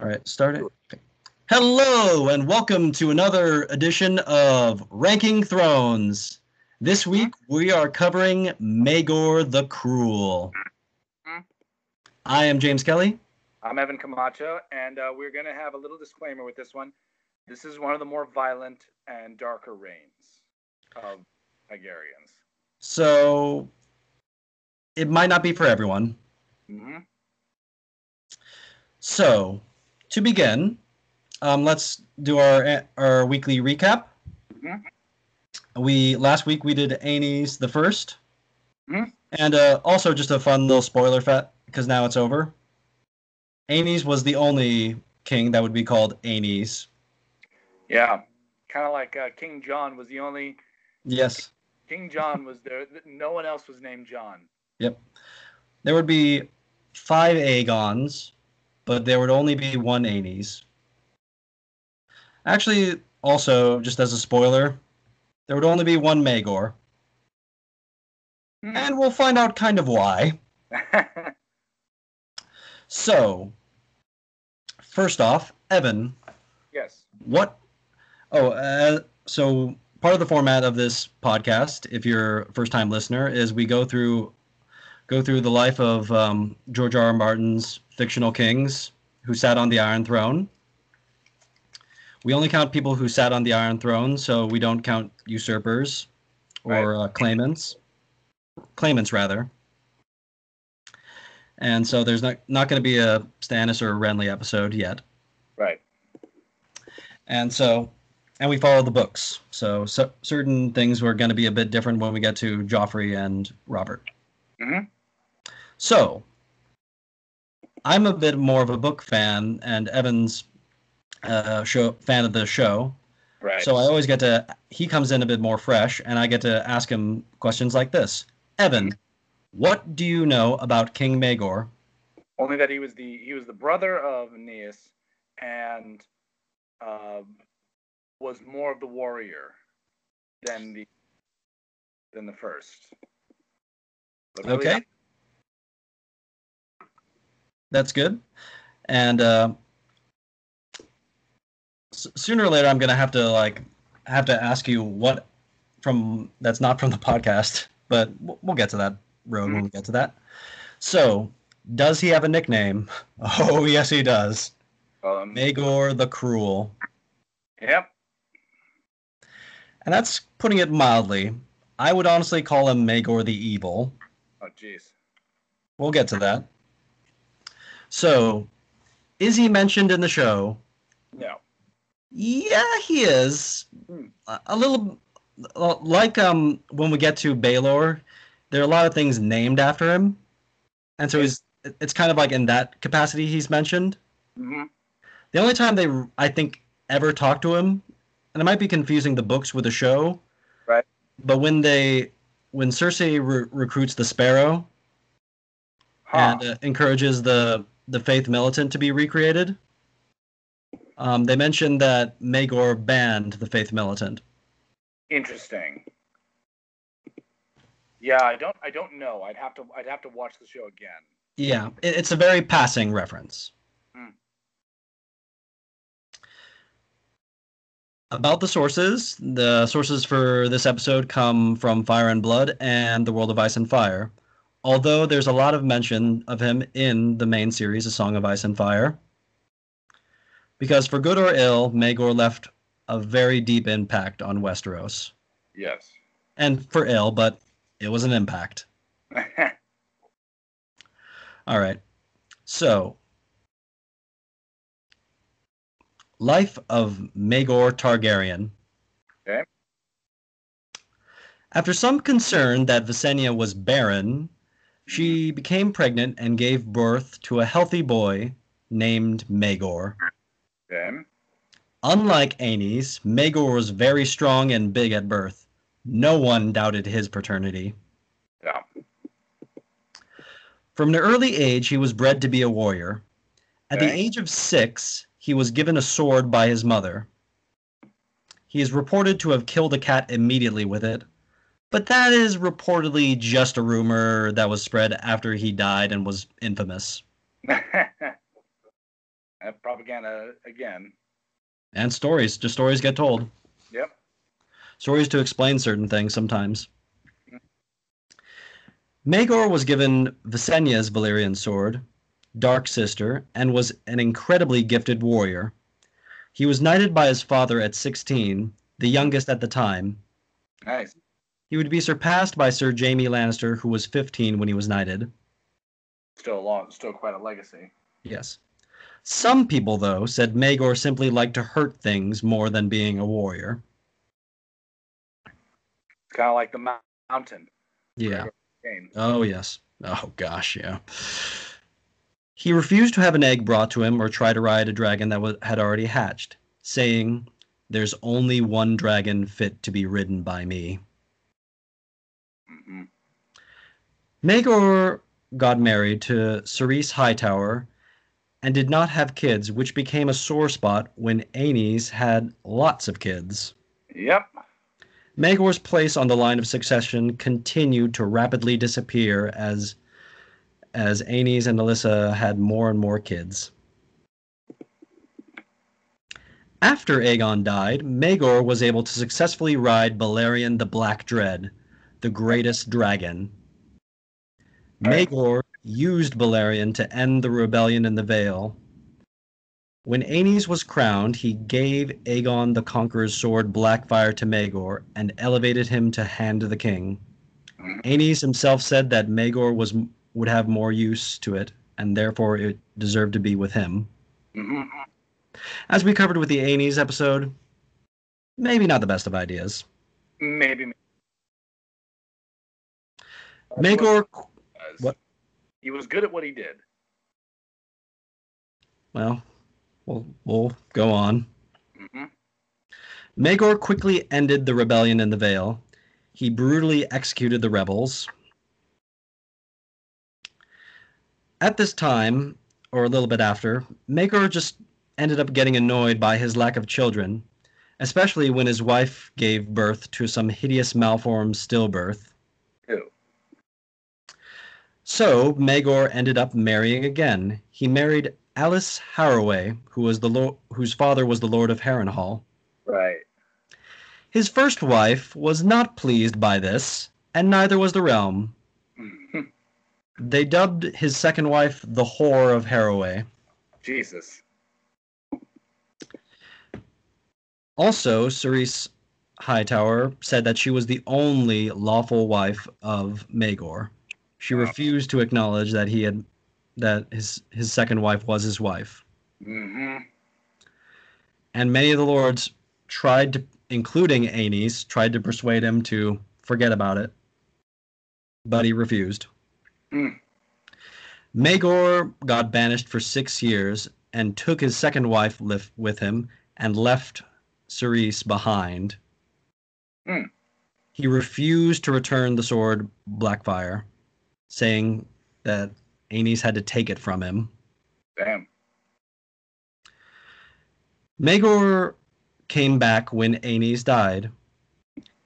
All right, start it. Okay. Hello, and welcome to another edition of Ranking Thrones. This week we are covering Maegor the Cruel. I am James Kelly. I'm Evan Camacho, and uh, we're going to have a little disclaimer with this one. This is one of the more violent and darker reigns of Hygarians. So it might not be for everyone. hmm So to begin, um, let's do our our weekly recap. Mhm. We last week we did Aenys the 1st Mhm. and uh, also just a fun little spoiler fat because now it's over. Aenys was the only king that would be called Aenys. Yeah, kind of like uh, King John was the only Yes. King John was there. No one else was named John. Yep. There would be five Aegons, but there would only be one Aenys. Actually, also, just as a spoiler, there would only be one Maegor. Hmm. And we'll find out kind of why. So, first off, Evan, yes. what? Oh, uh, so part of the format of this podcast, if you're a first-time listener, is we go through go through the life of um, George R. R. Martin's fictional kings who sat on the Iron Throne. We only count people who sat on the Iron Throne, so we don't count usurpers or uh, claimants. Claimants, rather. And so there's not not going to be a Stannis or a Renly episode yet. Right. And so, and we follow the books. So, so certain things were going to be a bit different when we get to Joffrey and Robert. Mm hmm So, I'm a bit more of a book fan, and Evan's uh, show fan of the show. Right. So I always get to. He comes in a bit more fresh, and I get to ask him questions like this: Evan, what do you know about King Maegor? Only that he was the he was the brother of Aeneas, and um, was more of the warrior than the than the first. Really Okay, that's good. And uh, sooner or later, I'm gonna have to like have to ask you what from that's not from the podcast, but we'll we'll get to that road when we get to that. So, does he have a nickname? Oh, yes, he does. Um, Maegor the Cruel. Yep. And that's putting it mildly. I would honestly call him Maegor the Evil. Oh, jeez. We'll get to that. So, is he mentioned in the show? No. Yeah, he is. Hmm. A a little uh, like um when we get to Baelor, there are a lot of things named after him. And so he's it's kind of like in that capacity he's mentioned. hmm The only time they I think ever talk to him, and it might be confusing the books with the show. Right. But when they when Cersei re- recruits the Sparrow Huh. and uh, encourages the the Faith Militant to be recreated, um, they mentioned that Maegor banned the Faith Militant. Interesting. Yeah, I don't. I don't know. I'd have to. I'd have to watch the show again. Yeah, it, it's a very passing reference. Hmm. About the sources, the sources for this episode come from Fire and Blood and The World of Ice and Fire. Although there's a lot of mention of him in the main series, A Song of Ice and Fire. Because for good or ill, Maegor left a very deep impact on Westeros. Yes. And for ill, but it was an impact. All right. So, life of Maegor Targaryen. Okay. After some concern that Visenya was barren, she became pregnant and gave birth to a healthy boy named Maegor. okay. Unlike Aenys, Maegor was very strong and big at birth. No one doubted his paternity. Yeah. From an early age, he was bred to be a warrior. At the age of six, he was given a sword by his mother. He is reported to have killed a cat immediately with it, but that is reportedly just a rumor that was spread after he died and was infamous. Uh, propaganda again. And stories, just stories get told. Yep. Stories to explain certain things sometimes. Maegor was given Visenya's Valyrian sword, Dark Sister, and was an incredibly gifted warrior. He was knighted by his father at 16, the youngest at the time. Nice. He would be surpassed by Sir Jaime Lannister, who was 15 when he was knighted. Still a long, still quite a legacy. Yes. Some people, though, said Maegor simply liked to hurt things more than being a warrior. Kind of like the mountain. Yeah. Oh, yes. Oh, gosh, yeah. He refused to have an egg brought to him or try to ride a dragon that wa- had already hatched, saying, There's only one dragon fit to be ridden by me. hmm Maegor got married to Ceryse Hightower and did not have kids, which became a sore spot when Aenys had lots of kids. Yep. Maegor's place on the line of succession continued to rapidly disappear as as Aenys and Alyssa had more and more kids. After Aegon died, Maegor was able to successfully ride Balerion the Black Dread, the greatest dragon. Maegor used Balerion to end the rebellion in the Vale. When Aenys was crowned, he gave Aegon the Conqueror's sword Blackfyre to Maegor and elevated him to Hand of the King. Aenys himself said that Maegor was would have more use to it, and therefore it deserved to be with him. hmm As we covered with the Aenys episode, maybe not the best of ideas. Maybe. Maegor, was. What? He was good at what he did. well, we'll, we'll go on. hmm Maegor quickly ended the rebellion in the Vale. He brutally executed the rebels. At this time, or a little bit after, Maegor just ended up getting annoyed by his lack of children, especially when his wife gave birth to some hideous malformed stillbirth. So Maegor ended up marrying again. He married Alys Harroway, who was the lo- whose father was the Lord of Harrenhal. Right. His first wife was not pleased by this, and neither was the realm. They dubbed his second wife the Whore of Harroway. Jesus. Also, Ceryse Hightower said that she was the only lawful wife of Maegor. She Wow. refused to acknowledge that he had that his his second wife was his wife. hmm And many of the lords tried to including Aenys tried to persuade him to forget about it. But he refused. Hmm. Maegor got banished for six years and took his second wife lif- with him and left Ceryse behind. Hmm. He refused to return the sword Blackfyre, saying that Aenys had to take it from him. Damn. Maegor came back when Aenys died.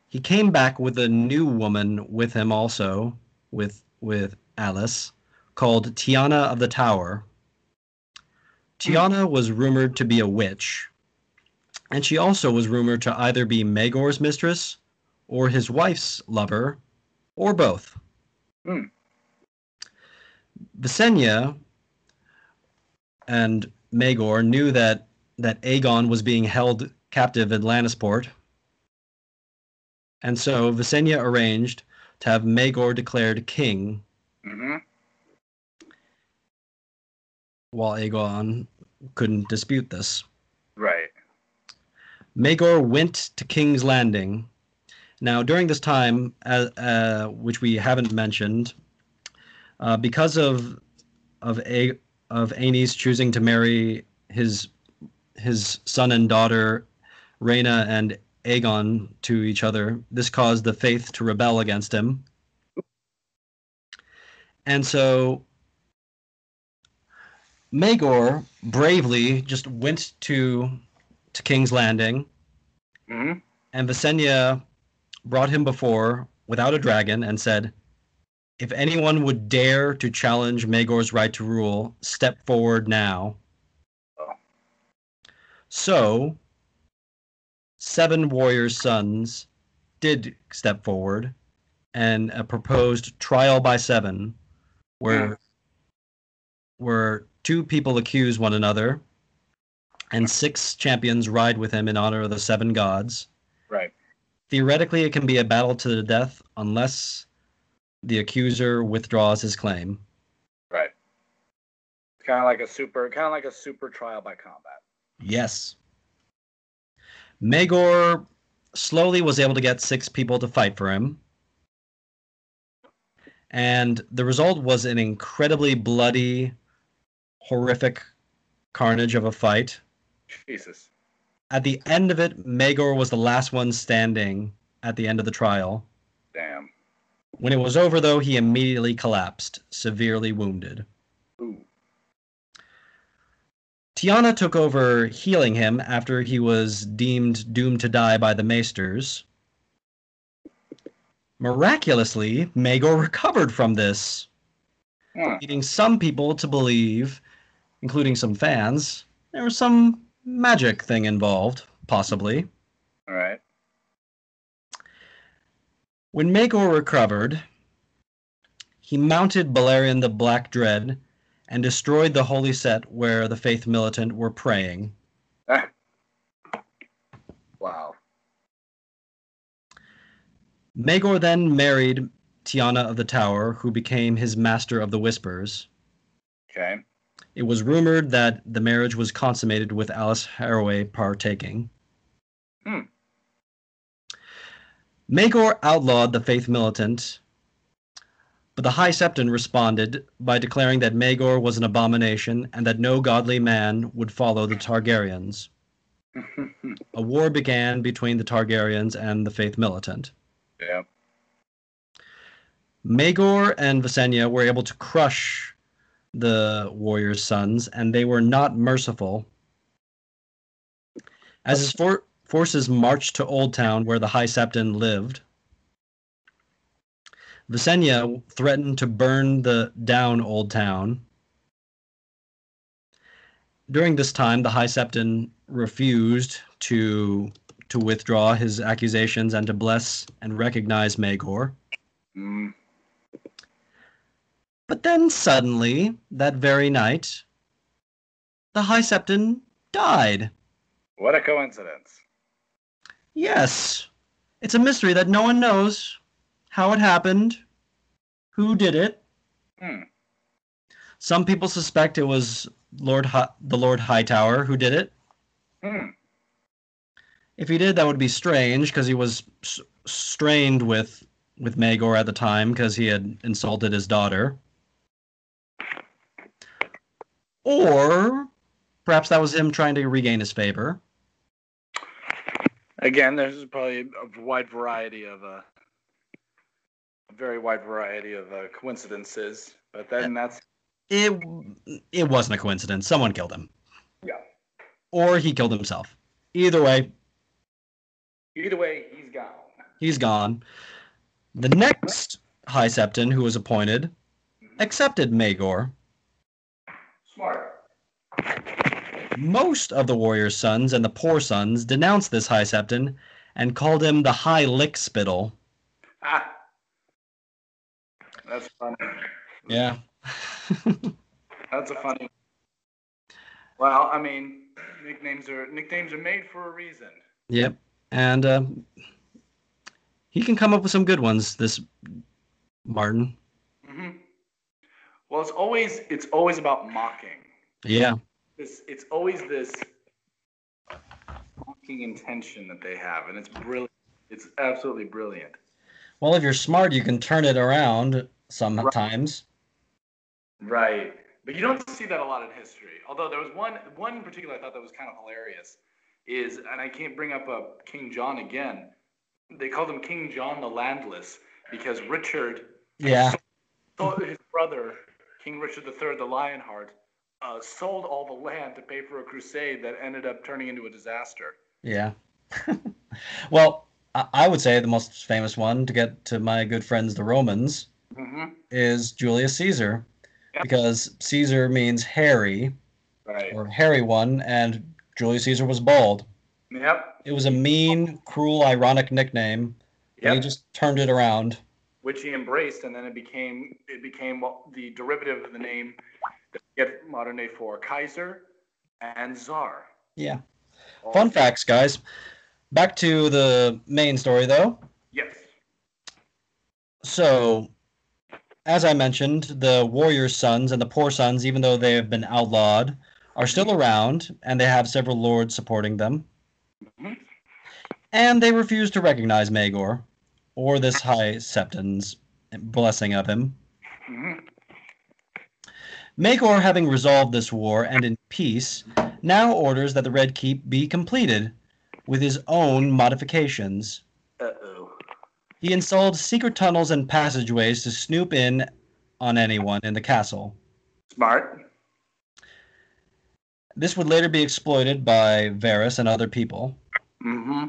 He came back with a new woman with him also, with with Alys, called Tyanna of the Tower. Tyanna was rumored to be a witch, and she also was rumored to either be Maegor's mistress or his wife's lover, or both. Hmm. Visenya and Maegor knew that that Aegon was being held captive at Lannisport, and so Visenya arranged to have Maegor declared king, hmm while Aegon couldn't dispute this. Right. Maegor went to King's Landing. Now, during this time, uh, uh, which we haven't mentioned, uh, because of of A- of Aenys choosing to marry his his son and daughter, Rhaena and Aegon, to each other, this caused the Faith to rebel against him. And so Maegor bravely just went to to King's Landing, hmm and Visenya brought him before without a dragon and said, If anyone would dare to challenge Maegor's right to rule, step forward now. So, seven warriors' sons did step forward, and a proposed trial by seven, where Hmm. where two people accuse one another, and six champions ride with him in honor of the seven gods. Right. Theoretically, it can be a battle to the death unless the accuser withdraws his claim. Right. Kind of like a super, kind of like a super trial by combat. Yes. Maegor slowly was able to get six people to fight for him. And the result was an incredibly bloody, horrific carnage of a fight. Jesus. At the end of it, Maegor was the last one standing at the end of the trial. Damn. When it was over, though, he immediately collapsed, severely wounded. Ooh. Tyanna took over healing him after he was deemed doomed to die by the Maesters. Miraculously, Maegor recovered from this, Huh. leading some people to believe, including some fans, there was some magic thing involved, possibly. All right. When Maegor recovered, he mounted Balerion the Black Dread and destroyed the holy Sept where the Faith Militant were praying. Ah. Wow. Maegor then married Tyanna of the Tower, who became his master of the Whispers. Okay. It was rumored that the marriage was consummated with Alys Harroway partaking. Hmm. Maegor outlawed the Faith Militant, but the High Septon responded by declaring that Maegor was an abomination and that no godly man would follow the Targaryens. A war began between the Targaryens and the Faith Militant. yeah. Maegor and Visenya were able to crush the warriors' sons, and they were not merciful. As his for- forces marched to Old Town, where the High Septon lived, Visenya threatened to burn the down Old Town. During this time, the High Septon refused to to withdraw his accusations and to bless and recognize Maegor. Mm. But then suddenly, that very night, the High Septon died. What a coincidence. Yes, it's a mystery that no one knows how it happened, who did it. Hmm. Some people suspect it was Lord Hi- the Lord Hightower who did it. Hmm. If he did, that would be strange because he was s- strained with with Maegor at the time because he had insulted his daughter. Or perhaps that was him trying to regain his favor. Again, there's probably a wide variety of uh, a very wide variety of uh, coincidences, but then that's It it wasn't a coincidence. Someone killed him, yeah. or he killed himself. Either way, Either way, he's gone. he's gone. The next High Septon who was appointed accepted Maegor. Smart. Most of the warrior's sons and the poor sons denounced this High Septon and called him the High Lick Spittle. Ah. That's funny. Yeah. That's a funny. Well, I mean, nicknames are nicknames are made for a reason. yep. And uh, he can come up with some good ones, this Martin. Mm-hmm. Well, it's always it's always about mocking. Yeah. This it's always this mocking intention that they have, and it's brilliant. It's absolutely brilliant. Well, if you're smart, you can turn it around sometimes. Right. But you don't see that a lot in history. Although there was one one in particular I thought that was kind of hilarious. Is and I can't bring up a King John again. They called him King John the Landless because Richard Yeah. his brother, King Richard III the Lionheart, uh, sold all the land to pay for a crusade that ended up turning into a disaster. Yeah. well, I, I would say the most famous one to get to my good friends, the Romans, hmm is Julius Caesar, Yeah. because Caesar means hairy Right. or hairy one, and Julius Caesar was bald. Yep. It was a mean, cruel, ironic nickname. And he just turned it around. Which he embraced, and then it became it became the derivative of the name get modern day for Kaiser and Czar. Yeah. All Fun facts, guys. Back to the main story, though. Yes. So, as I mentioned, the warriors' sons and the poor sons, even though they have been outlawed, are still around, and they have several lords supporting them. Mhm. And they refuse to recognize Maegor, or this High Septon's blessing of him. hmm Maegor, having resolved this war and in peace, now orders that the Red Keep be completed with his own modifications. Uh oh. He installed secret tunnels and passageways to snoop in on anyone in the castle. Smart. This would later be exploited by Varys and other people. Mm-hmm.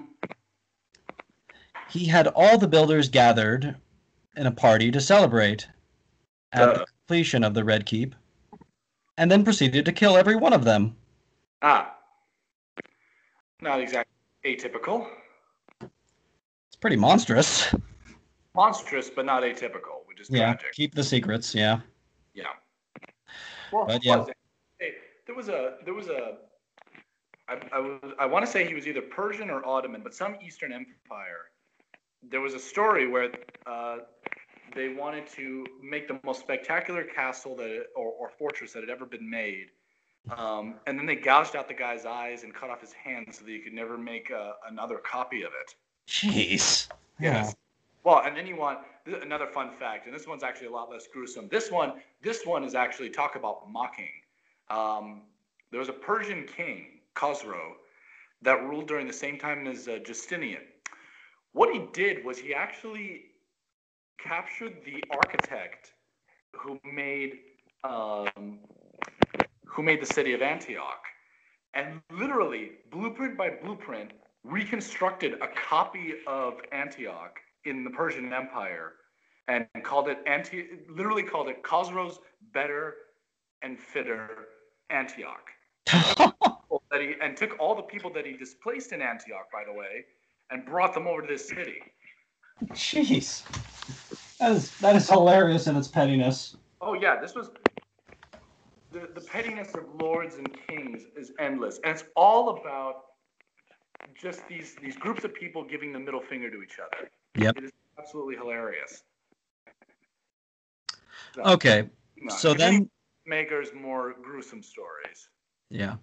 He had all the builders gathered in a party to celebrate at the Uh. completion of the Red Keep, and then proceeded to kill every one of them. Ah. Not exactly atypical. It's pretty monstrous. Monstrous, but not atypical, which is Yeah, tragic. keep the secrets. Yeah. Yeah. Well, But yeah. Hey, there was a there was a I, I, was, I want to say he was either Persian or Ottoman, but some Eastern Empire. There was a story where uh, they wanted to make the most spectacular castle that or, or fortress that had ever been made, um, and then they gouged out the guy's eyes and cut off his hand so that you could never make uh, another copy of it. Jeez. Yes. Well, and then you want th- another fun fact, and this one's actually a lot less gruesome. This one, this one is actually talk about mocking. Um, there was a Persian king, Khosrow, that ruled during the same time as uh, Justinian. What he did was he actually captured the architect who made um, who made the city of Antioch, and literally blueprint by blueprint reconstructed a copy of Antioch in the Persian Empire and called it anti literally called it Khosrow's better and fitter Antioch. That he, and took all the people that he displaced in Antioch, by the way, and brought them over to this city. Jeez. That is that is hilarious in its pettiness. Oh yeah, this was the the pettiness of lords and kings is endless, and it's all about just these these groups of people giving the middle finger to each other. Yep. It is absolutely hilarious. So, Okay. no, So then Maegor's more gruesome stories. Yeah.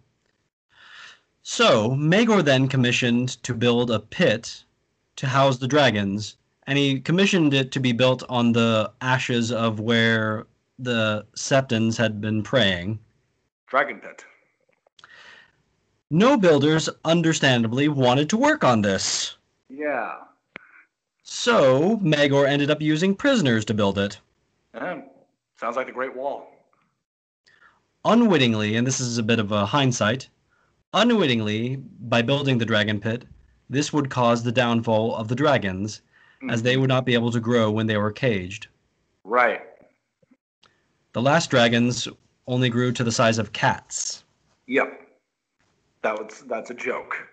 So, Maegor then commissioned to build a pit to house the dragons, and he commissioned it to be built on the ashes of where the Septons had been praying. Dragon Pit. No builders, understandably, wanted to work on this. Yeah. So, Maegor ended up using prisoners to build it. Yeah. Sounds like the Great Wall. Unwittingly, and this is a bit of a hindsight, unwittingly, by building the dragon pit, this would cause the downfall of the dragons, as they would not be able to grow when they were caged. Right. The last dragons only grew to the size of cats. Yep. That was that's a joke.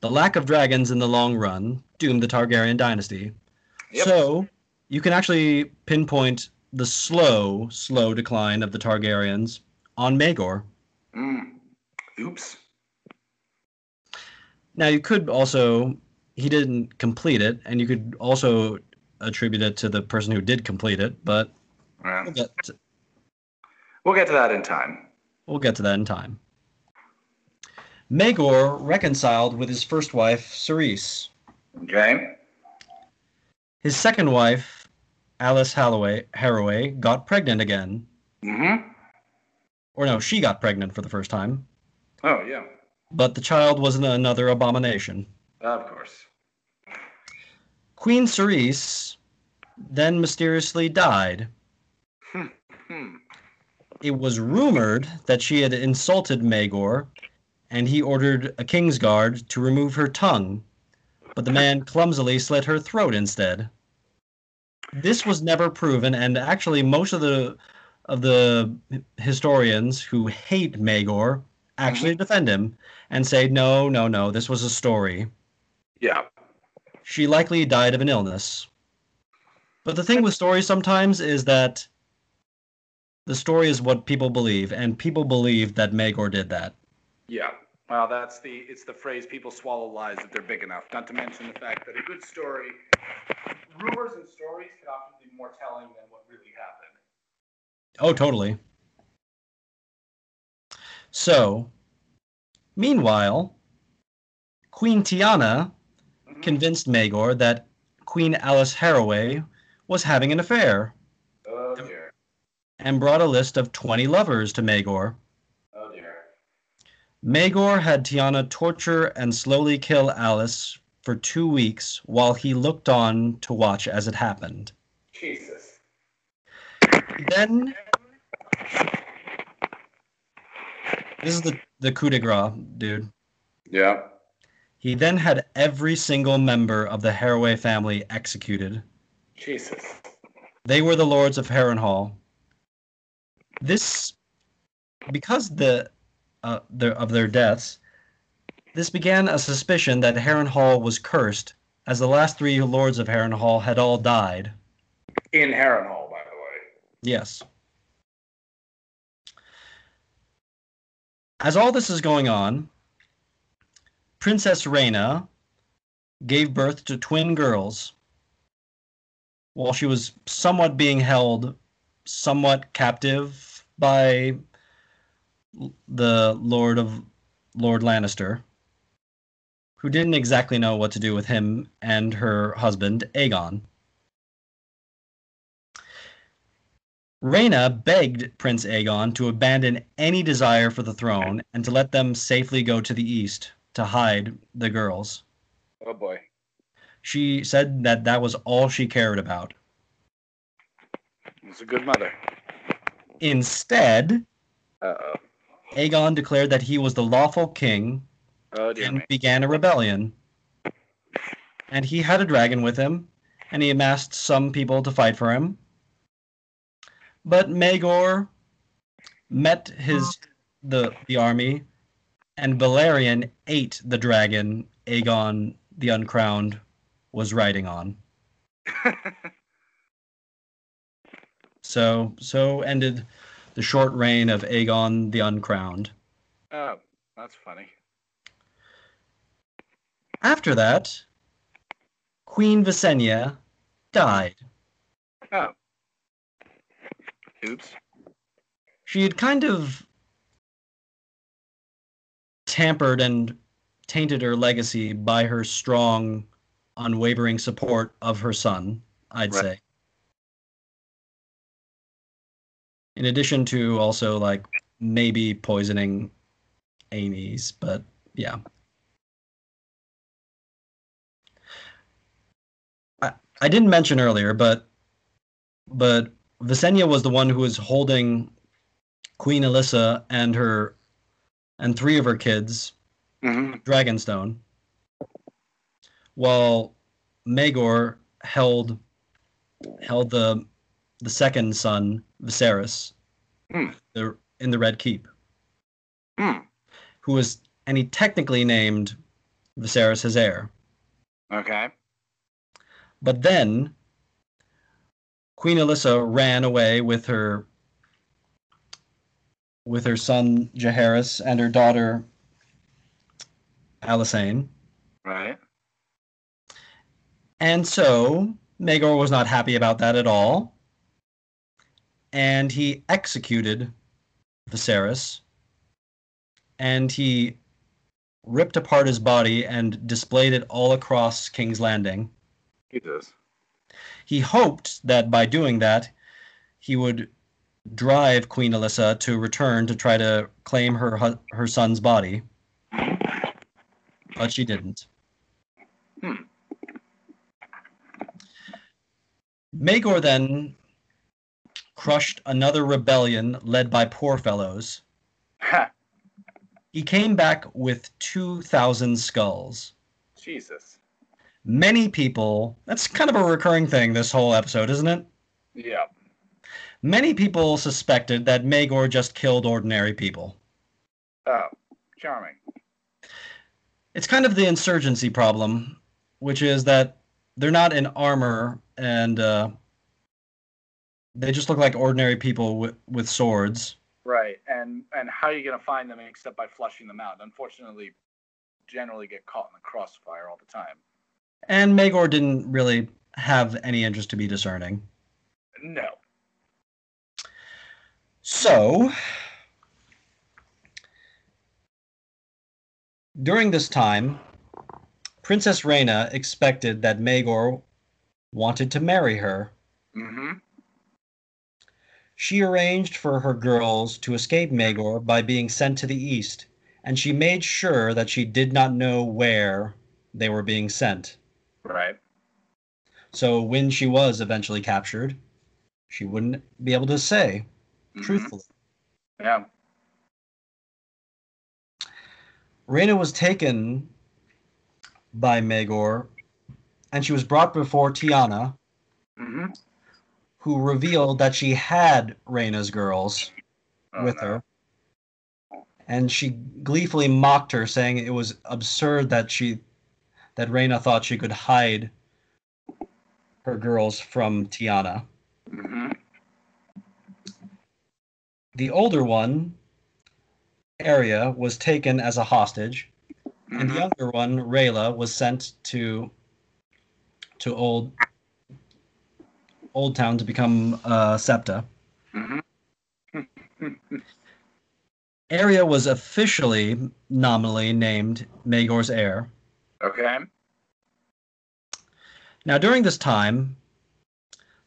The lack of dragons in the long run doomed the Targaryen dynasty. Yep. So, you can actually pinpoint the slow, slow decline of the Targaryens on Maegor. Mm. Oops. Now, you could also, he didn't complete it, and you could also attribute it to the person who did complete it, but Yeah. we'll get to, We'll get to that in time. we'll get to that in time. Maegor reconciled with his first wife, Ceryse. Okay. His second wife, Alys Halloway, Harroway, got pregnant again. Mm-hmm. Or no, she got pregnant for the first time. Oh yeah. But the child was an- another abomination. Of course. Queen Ceryse then mysteriously died. Hmm. It was rumored that she had insulted Maegor, and he ordered a king's guard to remove her tongue, but the man clumsily slit her throat instead. This was never proven, and actually, most of the of the historians who hate Maegor actually defend him and say, no, no, no, this was a story. Yeah. She likely died of an illness. But the thing with stories sometimes is that the story is what people believe, and people believe that Maegor did that. Yeah. Well, that's the it's the phrase people swallow lies if they're big enough. Not to mention the fact that a good story, rumors and stories can often be more telling than what really happened. Oh, totally. So, meanwhile, Queen Tiana. Convinced Maegor that Queen Alys Harroway was having an affair Oh dear. and brought a list of 20 lovers to Maegor. Oh dear. Maegor had Tyanna torture and slowly kill Alys for two weeks while he looked on to watch as it happened. Jesus. Then, this is the, the coup de grace, dude. Yeah. He then had every single member of the Harroway family executed. Jesus. They were the lords of Harrenhal. This, because the, uh, their, of their deaths, this began a suspicion that Harrenhal was cursed, as the last three lords of Harrenhal had all died. In Harrenhal, by the way. Yes. As all this is going on, Princess Rhaena gave birth to twin girls while she was somewhat being held somewhat captive by the Lord of Lord Lannister, who didn't exactly know what to do with him and her husband, Aegon. Rhaena begged Prince Aegon to abandon any desire for the throne and to let them safely go to the east to hide the girls. Oh boy. She said that that was all she cared about. It's a good mother. Instead, Uh oh. Aegon declared that he was the lawful king Oh and me. began a rebellion. And he had a dragon with him, and he amassed some people to fight for him. But Maegor met his the the army, and Balerion ate the dragon Aegon the Uncrowned was riding on. So so ended the short reign of Aegon the Uncrowned. oh, that's funny. After that, Queen Visenya died. Oh. Oops. She had kind of tampered and tainted her legacy by her strong, unwavering support of her son, I'd Right. say. In addition to also like maybe poisoning Aenys, but yeah. I, I didn't mention earlier, but but Visenya was the one who was holding Queen Alyssa and her and three of her kids Mm-hmm. Dragonstone, while Maegor held held the the second son Viserys, Hmm. the, in the Red Keep, Hmm. who was and he technically named Viserys his heir. Okay. But then Queen Alyssa ran away with her with her son Jaehaerys and her daughter Alysanne. Right. And so Maegor was not happy about that at all. And he executed Viserys. And he ripped apart his body and displayed it all across King's Landing. Jesus. He hoped that by doing that, he would drive Queen Alyssa to return to try to claim her her son's body. But she didn't. Hmm. Maegor then crushed another rebellion led by poor fellows. Ha. He came back with 2,000 skulls. Jesus. Many people, that's kind of a recurring thing this whole episode, isn't it? Yeah. Many people suspected that Maegor just killed ordinary people. Oh. Charming. It's kind of the insurgency problem, which is that they're not in armor and uh, they just look like ordinary people with, with swords. Right, and and how are you gonna find them except by flushing them out? Unfortunately, generally get caught in the crossfire all the time. And Maegor didn't really have any interest to be discerning. No. So, during this time, Princess Rhaena expected that Maegor wanted to marry her. Mm-hmm. She arranged for her girls to escape Maegor by being sent to the east, and she made sure that she did not know where they were being sent. Right. So when she was eventually captured, she wouldn't be able to say Mhm. truthfully. Yeah. Rhaena was taken by Maegor, and she was brought before Tyanna, Mm-hmm. who revealed that she had Rhaena's girls Oh, with no. her. And she gleefully mocked her, saying it was absurd that she that Rhaena thought she could hide her girls from Tyanna. Mm-hmm. The older one, Arya, was taken as a hostage, and the Mhm. younger one, Rhaella, was sent to to old Old Town to become uh, Septa. Mhm. Arya was officially nominally named Maegor's heir. Okay. Now, during this time,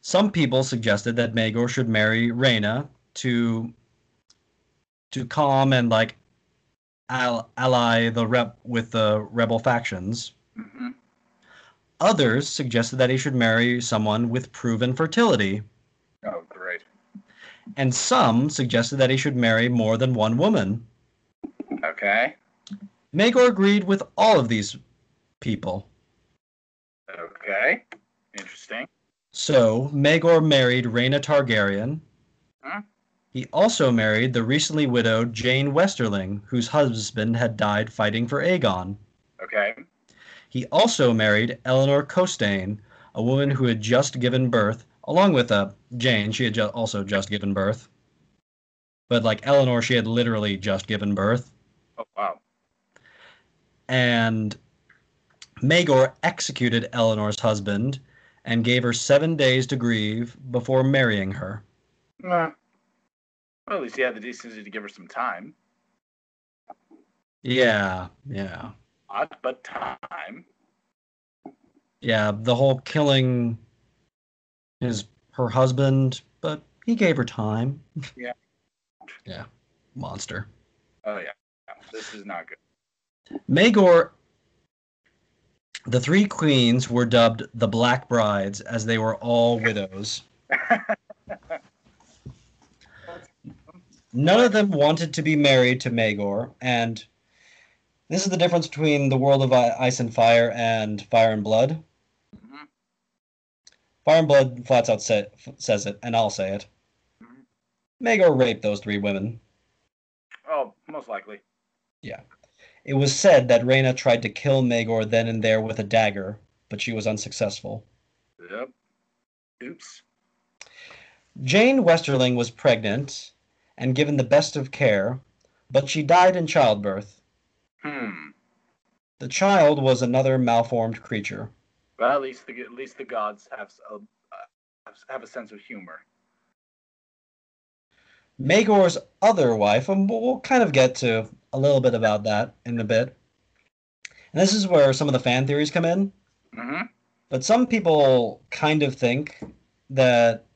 some people suggested that Maegor should marry Rhaena to to calm and like al- ally the rep with the rebel factions. Mm-hmm. Others suggested that he should marry someone with proven fertility, Oh, great. and some suggested that he should marry more than one woman. Okay. Maegor agreed with all of these people. Okay. Interesting. So, Maegor married Rhaena Targaryen. Huh? He also married the recently widowed Jeyne Westerling, whose husband had died fighting for Aegon. Okay. He also married Elinor Costayne, a woman who had just given birth, along with uh, Jeyne. She had ju- also just given birth. But like Elinor, she had literally just given birth. Oh, wow. And Maegor executed Elinor's husband and gave her seven days to grieve before marrying her. Uh, well, at least he had the decency to give her some time. Yeah, yeah. Odd, but time. Yeah, the whole killing is her husband, but he gave her time. Yeah. Yeah. Monster. Oh, yeah. No, this is not good. Maegor the three queens were dubbed the Black Brides as they were all widows. None of them wanted to be married to Maegor, and this is the difference between the world of Ice and Fire and Fire and Blood. Mhm. Fire and Blood flats out sa- says it, and I'll say it. Mhm. Maegor raped those three women. Oh, most likely. Yeah. It was said that Rhaena tried to kill Maegor then and there with a dagger, but she was unsuccessful. Yep. Oops. Jeyne Westerling was pregnant and given the best of care, but she died in childbirth. Hmm. The child was another malformed creature. Well, at least the at least the gods have s- a uh, have a sense of humor. Maegor's other wife, and we'll we'll kind of get to a little bit about that in a bit. And this is where some of the fan theories come in. Mm-hmm. But some people kind of think that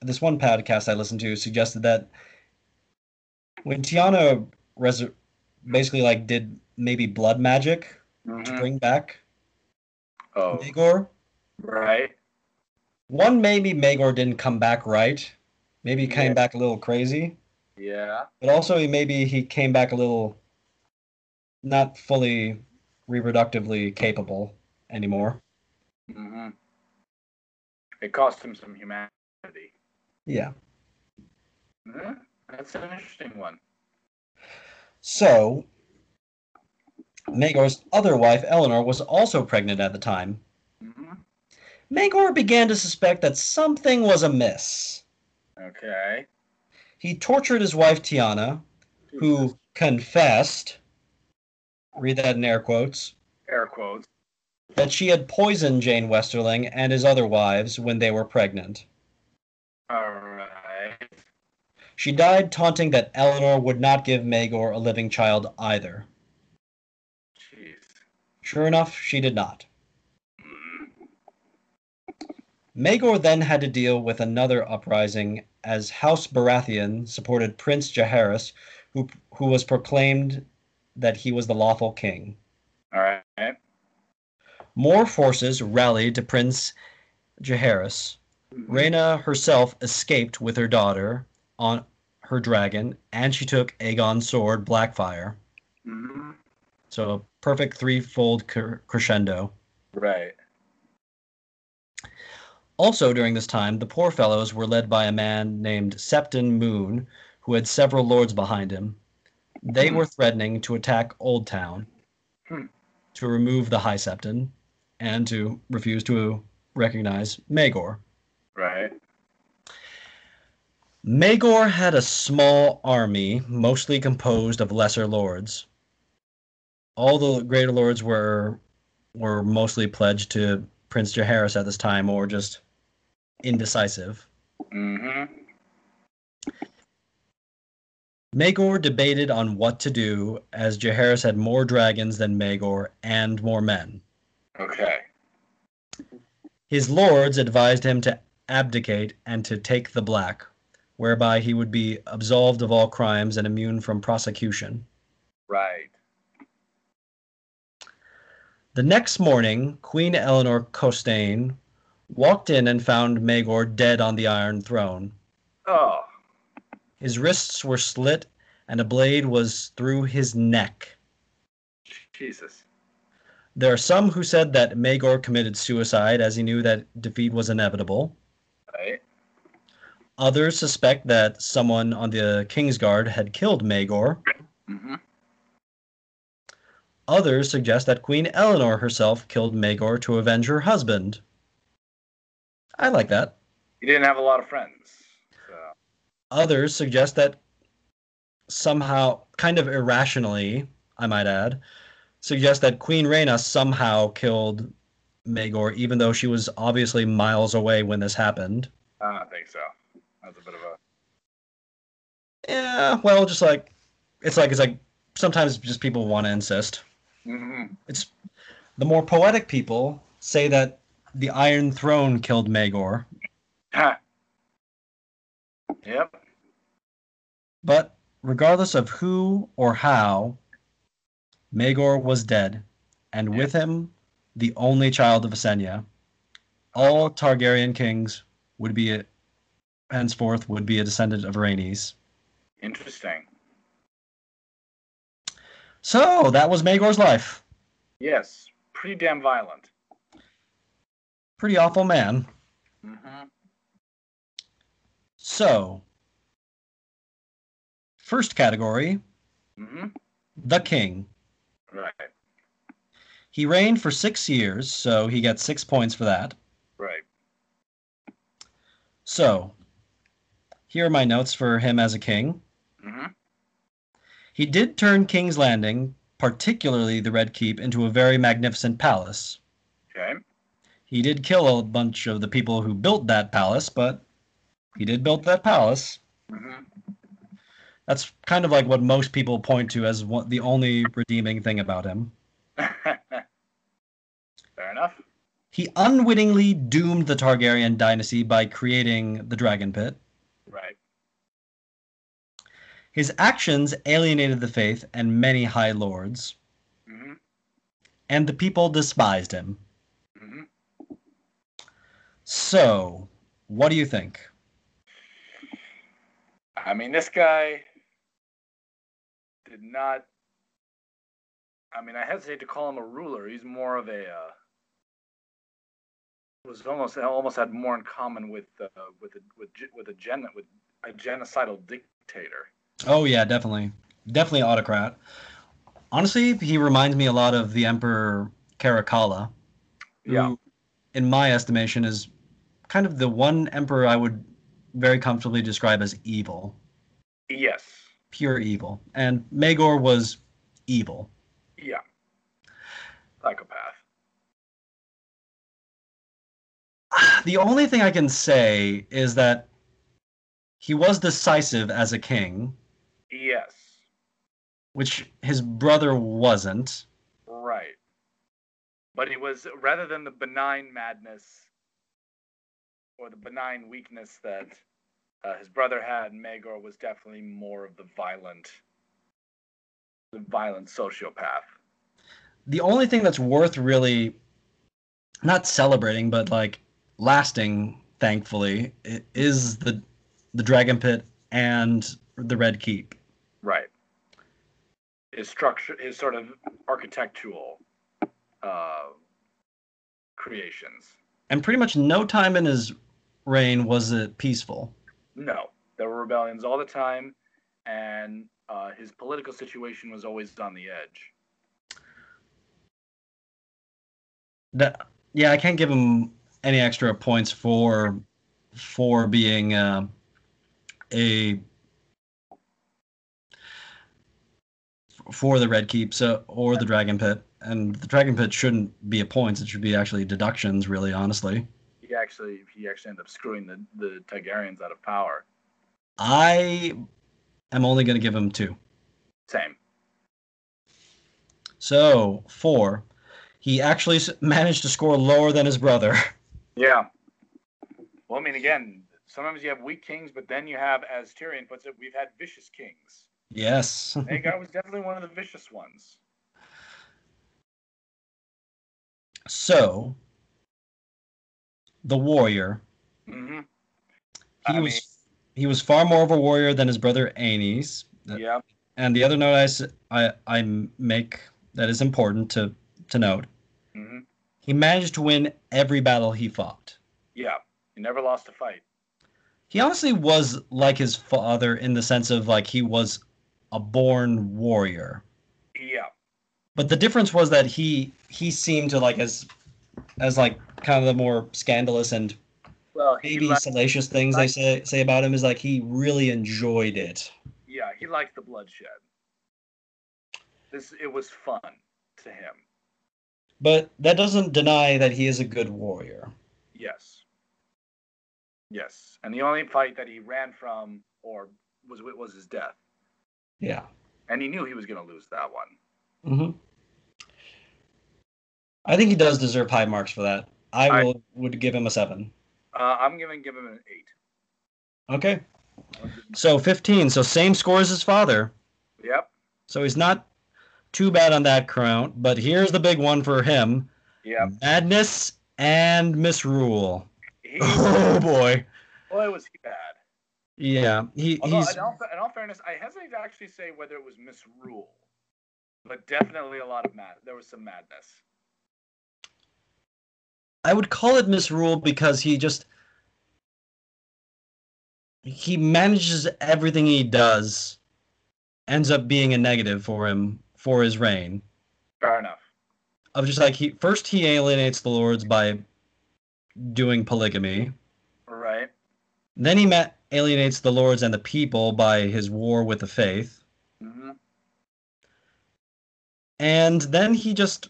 this one podcast I listened to suggested that when Tyanna res- basically like did maybe blood magic to Mhm. bring back Oh, Maegor, right. one maybe Maegor didn't come back right. Maybe he came Yeah. back a little crazy, Yeah. but also he maybe he came back a little not fully reproductively capable anymore. Mm-hmm. It cost him some humanity. Yeah. Huh? That's an interesting one. So, Maegor's other wife, Elinor, was also pregnant at the time. hmm Maegor began to suspect that something was amiss. Okay. He tortured his wife, Tyanna, who confessed, read that in air quotes, air quotes. that she had poisoned Jeyne Westerling and his other wives when they were pregnant. She died taunting that Elinor would not give Maegor a living child either. Jeez. Sure enough, she did not. Maegor then had to deal with another uprising as House Baratheon supported Prince Jaehaerys, who, who was proclaimed that he was the lawful king. All right. More forces rallied to Prince Jaehaerys. Mm-hmm. Rhaena herself escaped with her daughter on her dragon, and she took Aegon's sword, Blackfyre. hmm So a perfect threefold cr- crescendo. Right. Also, during this time, the poor fellows were led by a man named Septon Moon, who had several lords behind him. They were threatening to attack Oldtown, Hmm. to remove the High Septon, and to refuse to recognize Maegor. Right. Maegor had a small army, mostly composed of lesser lords. All the greater lords were were mostly pledged to Prince Jaehaerys at this time, or just indecisive. hmm Maegor debated on what to do, as Jaehaerys had more dragons than Maegor and more men. Okay. His lords advised him to abdicate and to take the black, whereby he would be absolved of all crimes and immune from prosecution. Right. The next morning, Queen Elinor Costayne walked in and found Maegor dead on the Iron Throne. Oh. His wrists were slit, and a blade was through his neck. Jesus. There are some who said that Maegor committed suicide as he knew that defeat was inevitable. Right. Others suspect that someone on the Kingsguard had killed Maegor. hmm Others suggest that Queen Elinor herself killed Maegor to avenge her husband. I like that. He didn't have a lot of friends. So. Others suggest that somehow, kind of irrationally, I might add, suggest that Queen Rhaena somehow killed Maegor, even though she was obviously miles away when this happened. I don't think so. That's a bit of a. Yeah, well, just like it's like it's like sometimes just people want to insist. hmm It's the more poetic people say that the Iron Throne killed Maegor, Yep. but regardless of who or how, Maegor was dead, and with him, the only child of Visenya. All Targaryen kings would be a, henceforth would be a descendant of Rhaenys. Interesting. So that was Maegor's life. Yes. Pretty damn violent. Pretty awful man. hmm So, first category, hmm the king. Right. He reigned for six years, so he gets six points for that. Right. So, here are my notes for him as a king. Hmm He did turn King's Landing, particularly the Red Keep, into a very magnificent palace. Okay. He did kill a bunch of the people who built that palace, but he did build that palace. Mm-hmm. That's kind of like what most people point to as one, the only redeeming thing about him. Fair enough. He unwittingly doomed the Targaryen dynasty by creating the Dragon Pit. His actions alienated the faith and many high lords, hmm and the people despised him. hmm So, what do you think? I mean, this guy did not. I mean, I hesitate to call him a ruler. He's more of a. Uh, was almost almost had more in common with uh, with a, with with a gen with a genocidal dictator. Oh yeah, definitely, definitely autocrat. honestly, he reminds me a lot of the Emperor Caracalla, who, Yeah. in my estimation, is kind of the one emperor I would very comfortably describe as evil, Yes. pure evil. And Maegor was evil. Yeah. Psychopath. The only thing I can say is that he was decisive as a king, Yes. which his brother wasn't. Right. But he was rather than the benign madness or the benign weakness that uh, his brother had, Maegor was definitely more of the violent, the violent sociopath. The only thing that's worth really not celebrating, but like lasting, thankfully, is the the Dragon Pit and the Red Keep. His structure, his sort of architectural uh, creations. And pretty much no time in his reign was it peaceful. No, there were rebellions all the time, and uh, his political situation was always on the edge. That yeah, I can't give him any extra points for for being uh, a for the Red Keep so or the Dragon Pit. And the Dragon Pit shouldn't be a points; it should be actually deductions. Really, honestly, He actually, he actually ended up screwing the the Targaryens out of power. I am only going to give him two. Same. So four, he actually managed to score lower than his brother. Yeah. Well, I mean, again, sometimes you have weak kings, but then you have, as Tyrion puts it, we've had vicious kings. Yes. Aegon was definitely one of the vicious ones. So the warrior Mm-hmm. he I was he was far more of a warrior than his brother Aenys. yeah. And the other note I I make that is important to, to note, Mm-hmm. he managed to win every battle he fought. Yeah. He never lost a fight. He honestly was like his father in the sense of like he was a born warrior. Yeah. But the difference was that he he seemed to like as as like kind of the more scandalous and Well, he maybe liked, salacious things they say say about him is like he really enjoyed it. yeah, he liked the bloodshed. This it was fun to him. But that doesn't deny that he is a good warrior. Yes. Yes. And the only fight that he ran from or was was his death. Yeah. And he knew he was going to lose that one. hmm I think he does deserve high marks for that. I I- will would give him a seven. Uh, I'm going to give him an 8. Okay. So 15. So same score as his father. Yep. So he's not too bad on that count. But here's the big one for him: Yep. madness and misrule. He, Oh boy. boy, was he bad. Yeah. He Although, he's in all, in all fairness, I hesitate to actually say whether it was misrule, but definitely a lot of mad. There was some madness. I would call it misrule because he just he manages everything he does ends up being a negative for him for his reign. Fair enough. Of just like he first he alienates the lords by doing polygamy. Right. Then he ma- alienates the lords and the people by his war with the faith. hmm And then he just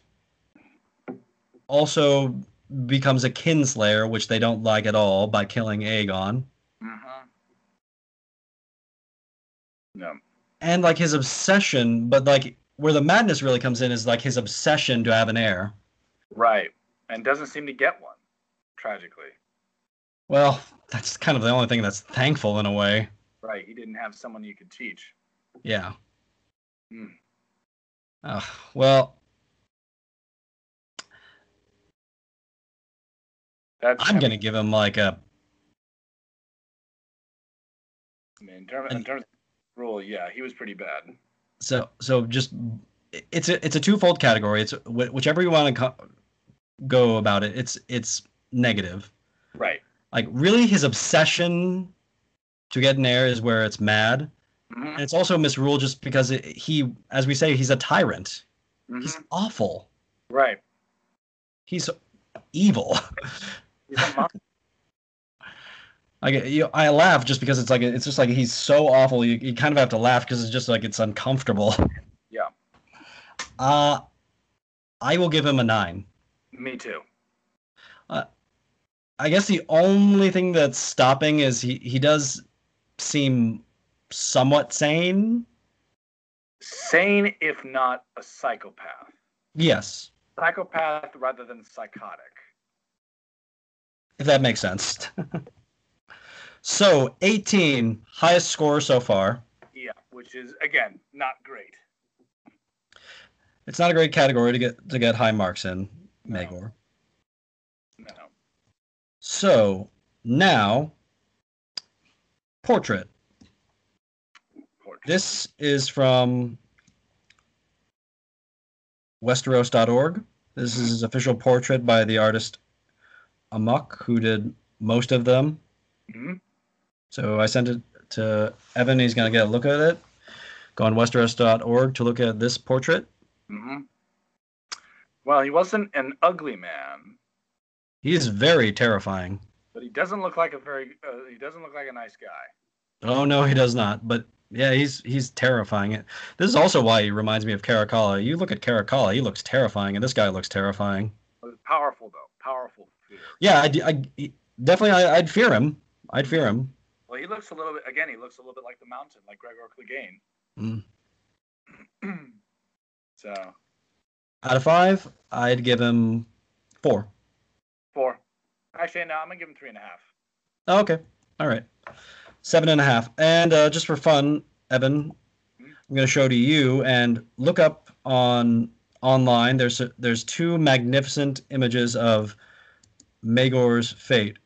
also becomes a kinslayer, which they don't like at all, by killing Aegon. hmm No. and like his obsession, but like where the madness really comes in is like his obsession to have an heir. Right. And doesn't seem to get one, tragically. Well, that's kind of the only thing that's thankful in a way. Right. He didn't have someone you could teach. Yeah. Hmm. Uh, well, That's I'm gonna give him like a I mean, in, term, in terms of rule, yeah, he was pretty bad. so so just it's a it's a twofold category. It's whichever you want to co- go about it. It's it's negative. Right. Like really, his obsession to get an heir is where it's mad, Mhm. And it's also misrule just because it, he, as we say, he's a tyrant. He's Mhm. awful. Right. He's evil. He's I you, I laugh just because it's like it's just like he's so awful. You, you kind of have to laugh because it's just like it's uncomfortable. Yeah. Uh I will give him a nine. Me too. I guess the only thing that's stopping is he he does seem somewhat sane. Sane, if not a psychopath. Yes, Psychopath rather than psychotic. if that makes sense. so 18, highest score so far. Yeah, which is again not great. It's not a great category to get to get high marks in, No. Maegor. No. So now, portrait. Portrait. This is from Westeros.org. This is his official portrait by the artist Amok, who did most of them. Mhm. So I sent it to Evan. He's going to get a look at it. Go on Westeros.org to look at this portrait. Mhm. Well, he wasn't an ugly man, He is very terrifying. but he doesn't look like a very. Uh, he doesn't look like a nice guy. Oh no, he does not. But yeah, he's he's terrifying. It. This is also why he reminds me of Caracalla. You look at Caracalla, he looks terrifying, and this guy looks terrifying. Powerful though. Powerful fear. Yeah, I, I he- definitely I, I'd fear him. I'd fear him. Well, he looks a little bit. Again, he looks a little bit like the Mountain, like Gregor Clegane. Mm. so Out of five, I'd give him four. Four. Actually, no, I'm gonna give him three and a half. Oh, okay, all right, seven and a half. And uh, just for fun, Evan, I'm going to show to you and look up on online. There's a, there's two magnificent images of Maegor's fate.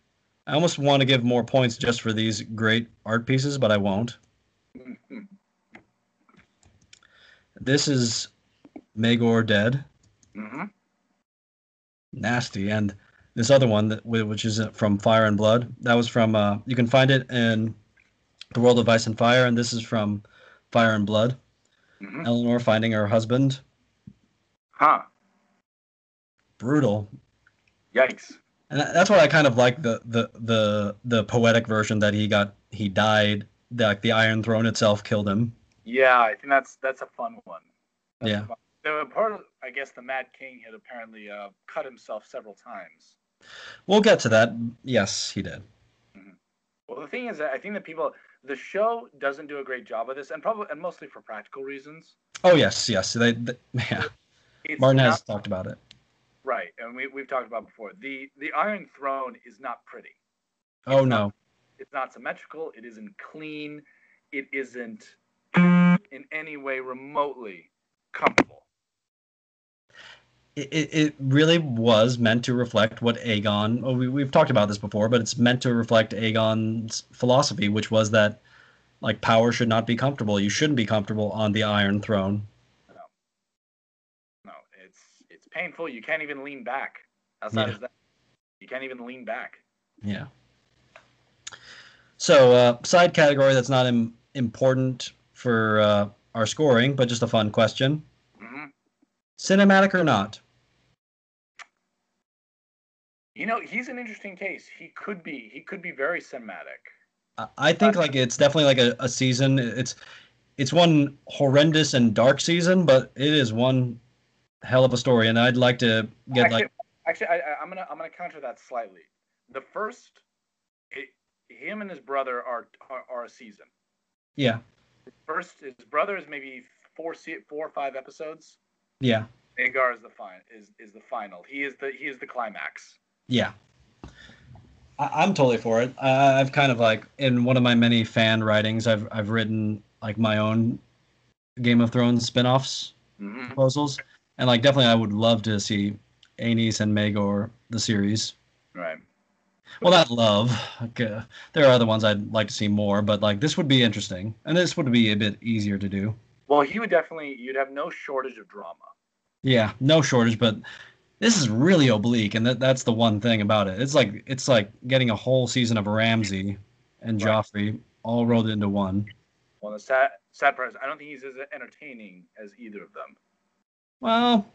I almost want to give more points just for these great art pieces, but I won't. This is Maegor dead, Mhm. nasty, and this other one that which is from Fire and Blood. That was from uh, you can find it in the World of Ice and Fire, and this is from Fire and Blood. Mhm. Elinor finding her husband. Huh. Brutal. Yikes. And that's what I kind of like the the the the poetic version that he got he died like the Iron Throne itself killed him. Yeah, I think that's that's a fun one. That's Yeah. fun- The part of, I guess the Mad King had apparently uh, cut himself several times. We'll get to that. Yes, he did. Mm-hmm. Well, the thing is, that I think that people, the show doesn't do a great job of this, and probably, and mostly for practical reasons. Oh yes, yes. They, they yeah. It's Martin not, has talked about it. right, and we we've talked about before. the The Iron Throne is not pretty. Oh no. It's not symmetrical. It isn't clean. It isn't in any way remotely comfortable. It, it, really was meant to reflect what Aegon. Oh, we, we've talked about this before, but it's meant to reflect Aegon's philosophy, which was that like power should not be comfortable. You shouldn't be comfortable on the Iron Throne. No, no, it's it's painful. You can't even lean back. Outside Yeah. of that, you can't even lean back. Yeah. So, uh, side category that's not Im- important for uh, our scoring, but just a fun question: cinematic or not? You know, he's an interesting case. He could be. He could be very cinematic. I- think like it's definitely like a, a season. It's it's one horrendous and dark season, but it is one hell of a story, and I'd like to get actually, like actually, I, I'm gonna I'm gonna counter that slightly. The first, it, him and his brother are, are are a season. yeah First, his brother is maybe four four or five episodes. Yeah Agar is the fine is is the final. He is the he is the climax. yeah. I, I'm totally for it. I, I've kind of like in one of my many fan writings, I've I've written like my own Game of Thrones spin-offs hmm proposals, and like definitely I would love to see Aenys and Maegor the series. Right. Well, not love. Like, uh, there are other ones I'd like to see more, but like this would be interesting, and this would be a bit easier to do. Well, he would definitely. You'd have no shortage of drama. Yeah, no shortage, but this is really oblique, and that, that's the one thing about it. It's like it's like getting a whole season of Ramsay and Right. Joffrey all rolled into one. Well, the sad, sad part is I don't think he's as entertaining as either of them. Well,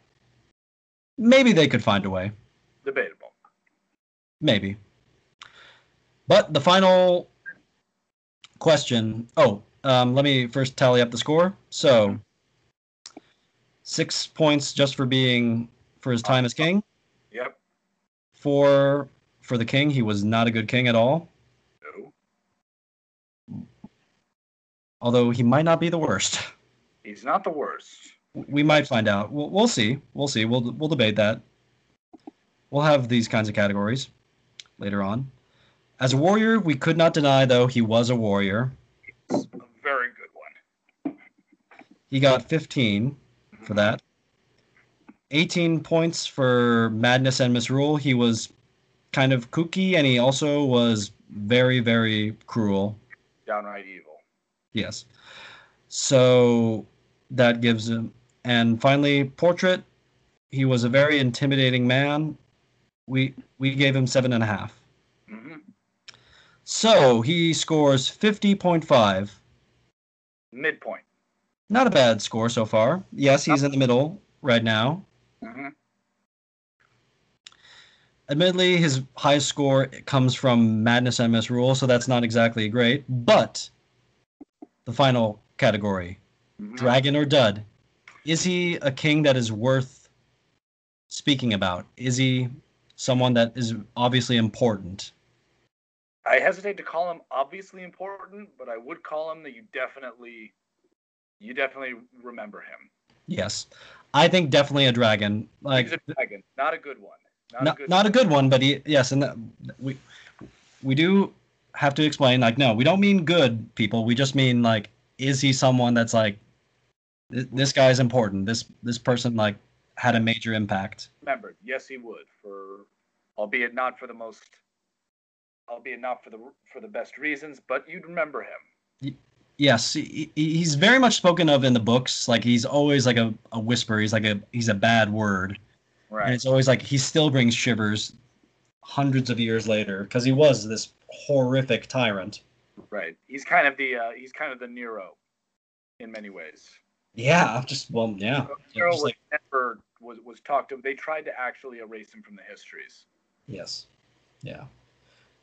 maybe they could find a way. Debatable. Maybe. But the final question. Oh, um, let me first tally up the score. So, six points just for being for his time as king. Yep. Four for the king. He was not a good king at all. No. Although he might not be the worst. He's not the worst. We might find out. We'll, we'll see. We'll see. We'll we'll debate that. We'll have these kinds of categories later on. As a warrior, we could not deny though he was a warrior. A very good one. He got 15 for that. 18 points for madness and misrule. He was kind of kooky and he also was very very cruel. Downright evil. Yes. So that gives him. And finally, portrait. He was a very intimidating man. We we gave him seven and a half. hmm So he scores fifty point five. Midpoint. Not a bad score so far. Yes, he's in the middle right now. hmm Admittedly, his highest score comes from Madness and Misrule, so that's not exactly great. But the final category, Mm-hmm. Dragon or Dud, is he a king that is worth speaking about? Is he someone that is obviously important? I hesitate to call him obviously important, but I would call him that you definitely, you definitely remember him. Yes, I think definitely a dragon. Like He's a dragon, not a good one. Not, not, a good. not a good one, but he, yes, and that, we we do have to explain. Like, no, we don't mean good people. We just mean like, is he someone that's like, th- this guy's important. This this person like had a major impact. remembered. Yes, he would for, albeit not for the most, albeit not for the for the best reasons, but you'd remember him. Yes, he, he- he's very much spoken of in the books. Like he's always like a, a whisper. He's like a he's a bad word, and it's always like he still brings shivers hundreds of years later because he was this horrific tyrant. Right. He's kind of the uh, he's kind of the Nero, in many ways. Yeah, I've just well, yeah. Nero Just was like- never was was talked of. They tried to actually erase him from the histories. Yes. Yeah.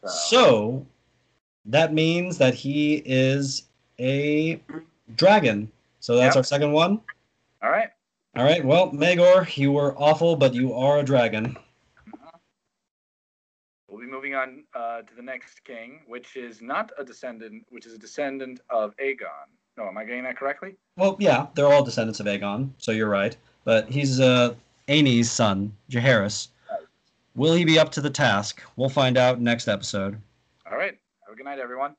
So, So that means that he is a dragon. So that's Yep. our second one. all right. All right. Well, Maegor, you were awful, but you are a dragon. We'll be moving on uh, to the next king, which is not a descendant, which is a descendant of Aegon. No, am I getting that correctly? Well, yeah, they're all descendants of Aegon, so you're right. But he's uh, Aenys' son, Jaehaerys. Will he be up to the task? We'll find out next episode. All right. Have a good night, everyone.